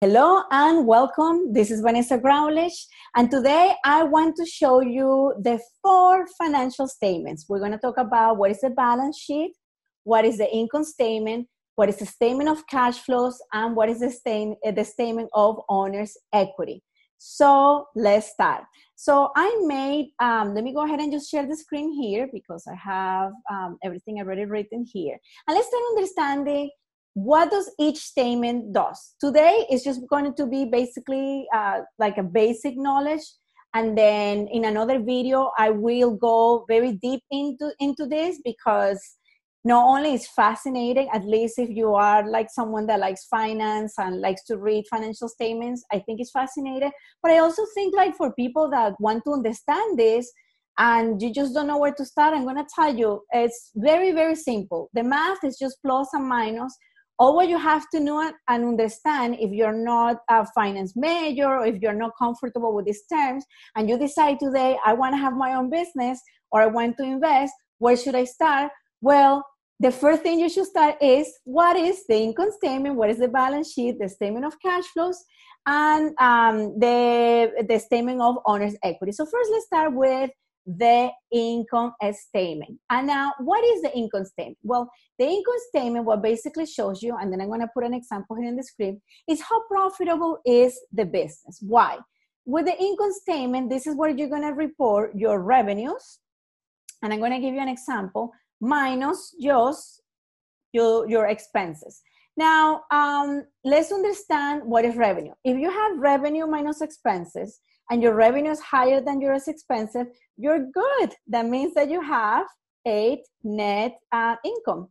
Hello and welcome. This is Vanessa Graulich, and today I want to show you the four financial statements. We're going to talk about what is the balance sheet, what is the income statement, what is the statement of cash flows, and what is the, stain, uh, the statement of owner's equity. So let's start. So I made, um, let me go ahead and just share the screen here because I have um, everything already written here. And let's start understanding what does each statement does? Today is just going to be basically uh, like a basic knowledge. And then in another video i will go very deep into into this because not only is fascinating at least if you are like someone that likes finance and likes to read financial statements i think it's fascinating. But i also think like for people that want to understand this and you just don't know where to start i'm going to tell you it's very very simple. The math is just plus and minus all what you have to know and understand if you're not a finance major or if you're not comfortable with these terms and you decide today i want to have my own business or i want to invest where should i start? Well the first thing you should start is what is the income statement? What is the balance sheet? The statement of cash flows and um, the, the statement of owner's equity. So first let's start with the income statement. And now, what is the income statement? Well, the income statement, what basically shows you, and then I'm going to put an example here in the screen, is how profitable is the business. Why? With the income statement, this is where you're going to report your revenues. And I'm going to give you an example minus just your, your expenses. Now, um, let's understand what is revenue. If you have revenue minus expenses, and your revenue is higher than your expenses, you're good. That means that you have eight net uh, income.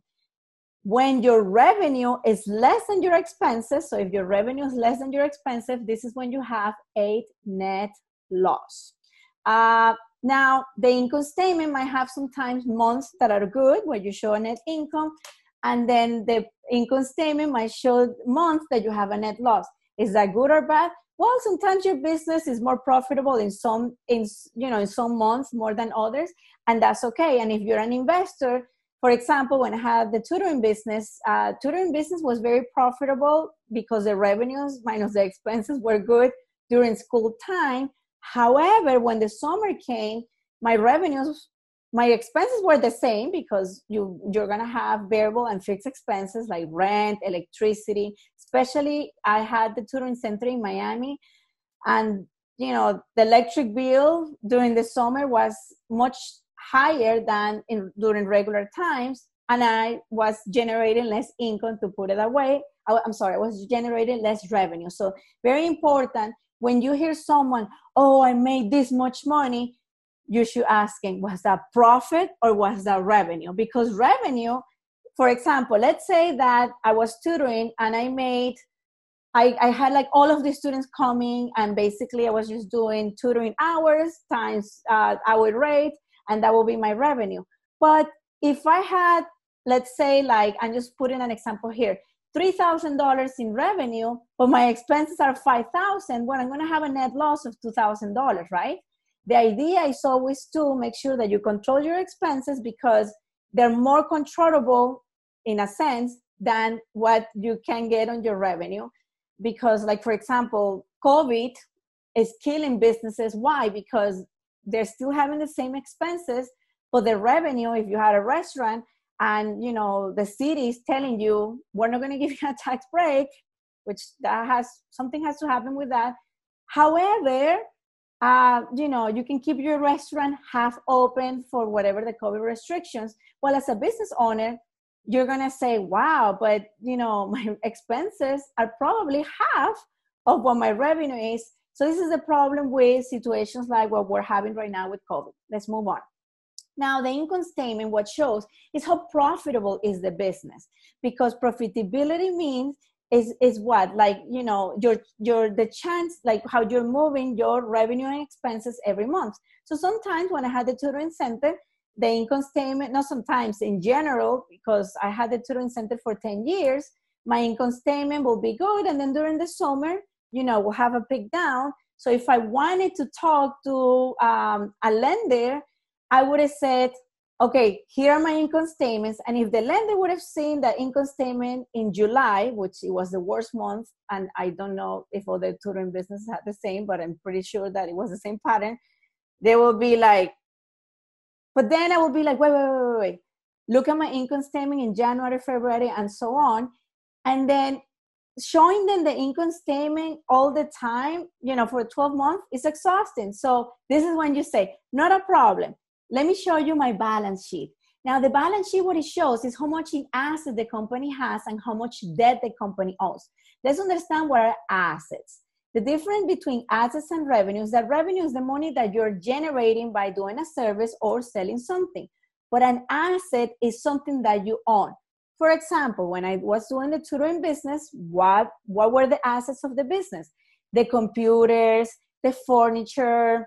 When your revenue is less than your expenses, so if your revenue is less than your expenses, this is when you have eight net loss. Uh, now, the income statement might have sometimes months that are good, where you show a net income, and then the income statement might show months that you have a net loss. Is that good or bad? Well sometimes your business is more profitable in some in you know in some months more than others and that's okay. And if you're an investor for example when i had the tutoring business uh, tutoring business was very profitable because the revenues minus the expenses were good during school time. However when the summer came my revenues my expenses were the same because you you're gonna have variable and fixed expenses like rent electricity especially i had the tutoring center in miami. And you know the electric bill during the summer was much higher than in during regular times. And i was generating less income to put it away i'm sorry i was generating less revenue. So very important when you hear someone oh i made this much money you should asking was that profit or was that revenue? Because revenue for example let's say that i was tutoring and i made I, I had like all of the students coming and basically i was just doing tutoring hours times uh, hour rate and that will be my revenue. But if i had let's say like i'm just putting an example here $3000 in revenue but my expenses are 5000 well i'm going to have a net loss of $2000 right the idea is always to make sure that you control your expenses because they're more controllable in a sense than what you can get on your revenue. Because like for example covid is killing businesses. Why? Because they're still having the same expenses but the revenue if you had a restaurant and you know the city is telling you we're not going to give you a tax break which that has something has to happen with that. However uh, you know, you can keep your restaurant half open for whatever the COVID restrictions. Well, as a business owner, you're gonna say, wow, but you know, my expenses are probably half of what my revenue is. So this is the problem with situations like what we're having right now with COVID. Let's move on. Now, the income statement, what shows is how profitable is the business because profitability means is is what like you know your your the chance like how you're moving your revenue and expenses every month. So sometimes when i had the tutoring center the income statement not sometimes in general because i had the tutoring center for 10 years my income statement will be good. And then during the summer you know we'll have a pick down. So if i wanted to talk to um, a lender i would have said okay, here are my income statements. And if the lender would have seen the income statement in July, which it was the worst month, and I don't know if other tutoring businesses had the same, but I'm pretty sure that it was the same pattern, they will be like, but then I will be like, wait, wait, wait, wait, wait. Look at my income statement in January, February, and so on. And then showing them the income statement all the time, you know, for 12 months is exhausting. So this is when you say, not a problem let me show you my balance sheet. Now, the balance sheet, what it shows is how much in assets the company has and how much debt the company owes. Let's understand what are assets. The difference between assets and revenues, that revenue is the money that you're generating by doing a service or selling something. But an asset is something that you own. For example, when I was doing the tutoring business, what, what were the assets of the business? The computers, the furniture,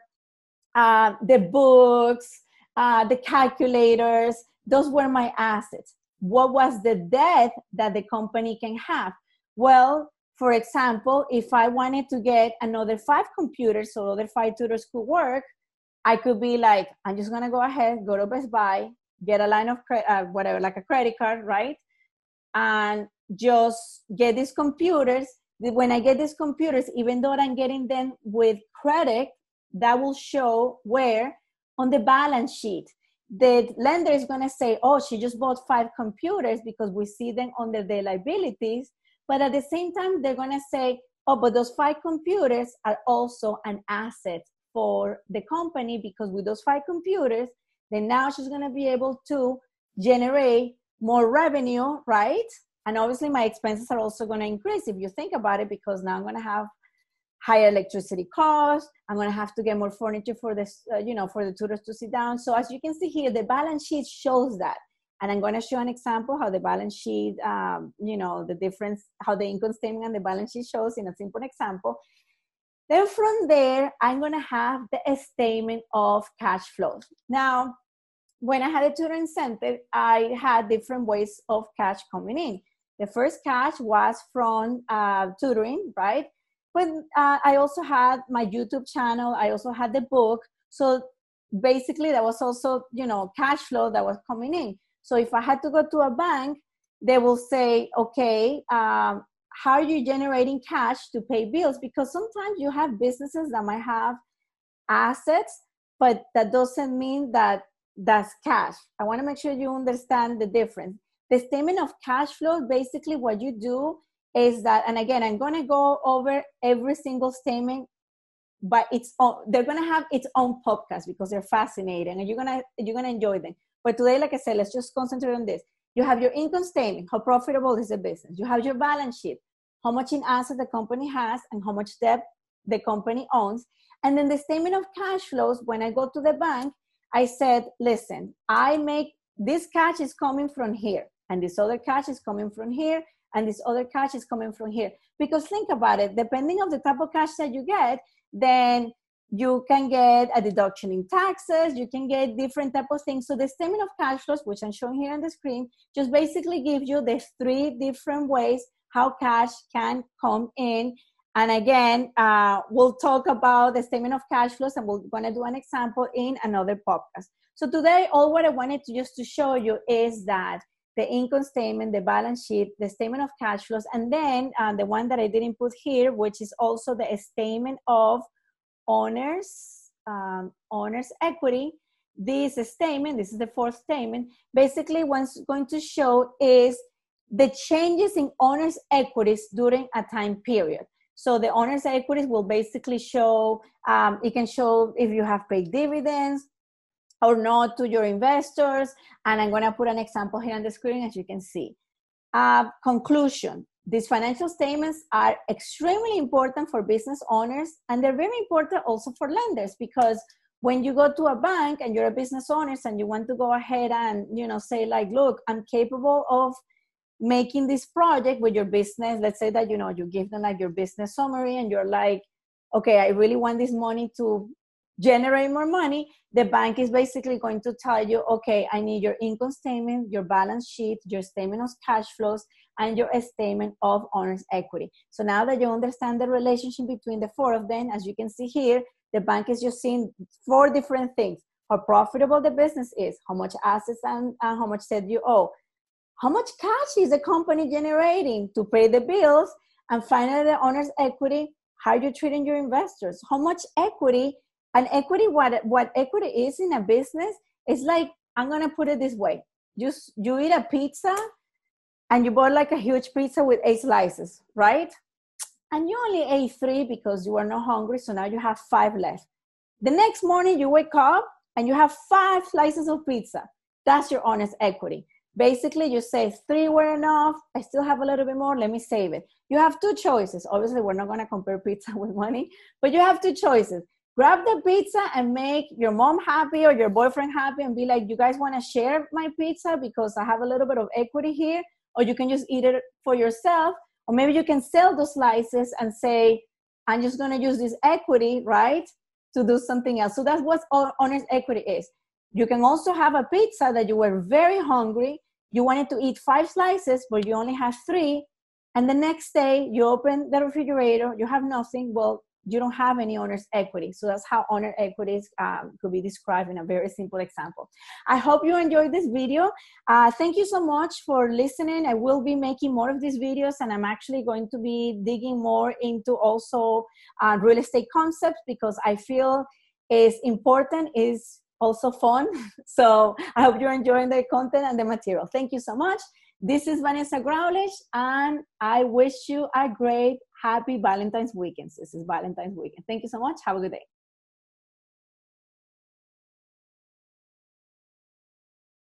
uh, the books, uh, the calculators, those were my assets. What was the debt that the company can have? Well, for example, if I wanted to get another five computers so other five tutors could work, I could be like, I'm just gonna go ahead, go to Best Buy, get a line of credit, uh, whatever, like a credit card, right? And just get these computers. When I get these computers, even though I'm getting them with credit, that will show where on the balance sheet. The lender is going to say oh she just bought five computers because we see them under the liabilities. But at the same time they're going to say oh but those five computers are also an asset for the company because with those five computers then now she's going to be able to generate more revenue right? And obviously my expenses are also going to increase if you think about it because now i'm going to have higher electricity costs. I'm going to have to get more furniture for this, uh, you know, for the tutors to sit down. So as you can see here, the balance sheet shows that. And I'm going to show an example how the balance sheet, um, you know, the difference, how the income statement and the balance sheet shows in a simple example. Then from there, I'm going to have the statement of cash flows. Now, when I had a tutoring center, I had different ways of cash coming in. The first cash was from uh, tutoring, right? But uh, i also had my youtube channel i also had the book. So basically there was also you know cash flow that was coming in. So if i had to go to a bank they will say okay um, how are you generating cash to pay bills? Because sometimes you have businesses that might have assets but that doesn't mean that that's cash. I want to make sure you understand the difference. The statement of cash flow basically what you do is that, and again, I'm going to go over every single statement, but it's own, they're going to have its own podcast because they're fascinating and you're to, you're to enjoy them. But today, like I said, let's just concentrate on this. You have your income statement, how profitable is the business. You have your balance sheet, how much in assets the company has and how much debt the company owns. And then the statement of cash flows, when I go to the bank, I said, listen, I make this cash is coming from here, and this other cash is coming from here, and this other cash is coming from here. Because think about it depending on the type of cash that you get then you can get a deduction in taxes you can get different type of things. So the statement of cash flows which i'm showing here on the screen just basically gives you the three different ways how cash can come in. And again uh, we'll talk about the statement of cash flows and we're going to do an example in another podcast. So today all what i wanted to just to show you is that the income statement, the balance sheet, the statement of cash flows, and then uh, the one that I didn't put here, which is also the statement of owners, um, owners equity. This statement, this is the fourth statement, basically what's going to show is the changes in owners equities during a time period. So the owners equities will basically show, um, it can show if you have paid dividends, or not to your investors. And I'm going to put an example here on the screen as you can see. Uh, conclusion these financial statements are extremely important for business owners and they're very important also for lenders because when you go to a bank and you're a business owner and you want to go ahead and you know say like look i'm capable of making this project with your business let's say that you know you give them like your business summary and you're like okay i really want this money to generate more money, the bank is basically going to tell you, okay, I need your income statement, your balance sheet, your statement of cash flows, and your statement of owner's equity. So now that you understand the relationship between the four of them, as you can see here, the bank is just seeing four different things how profitable the business is, how much assets and, how much debt you owe, how much cash is the company generating to pay the bills, and finally the owner's equity, how are you treating your investors, how much equity, and equity, what, what equity is in a business, is like, I'm gonna put it this way. You, you eat a pizza and you bought like a huge pizza with eight slices, right? And you only ate three because you were not hungry, so now you have five left. The next morning you wake up and you have five slices of pizza. That's your owner's equity. Basically, you say three were enough. I still have a little bit more. Let me save it. You have two choices. Obviously, we're not going to compare pizza with money, but you have two choices. Grab the pizza and make your mom happy or your boyfriend happy and be like, you guys want to share my pizza because I have a little bit of equity here, or you can just eat it for yourself. Or maybe you can sell those slices and say, I'm just going to use this equity, right? to do something else. So that's what owner's equity is. You can also have a pizza that you were very hungry, you wanted to eat five slices, but you only have three. And the next day you open the refrigerator, you have nothing. Well, you don't have any owner's equity. So that's how owner equities um, could be described in a very simple example. I hope you enjoyed this video. Uh, thank you so much for listening. I will be making more of these videos and I'm actually going to be digging more into also uh, real estate concepts because I feel is important, is also fun. So I hope you're enjoying the content and the material. Thank you so much. This is Vanessa Growlish, and I wish you a great, happy Valentine's weekend. This is Valentine's weekend. Thank you so much. Have a good day.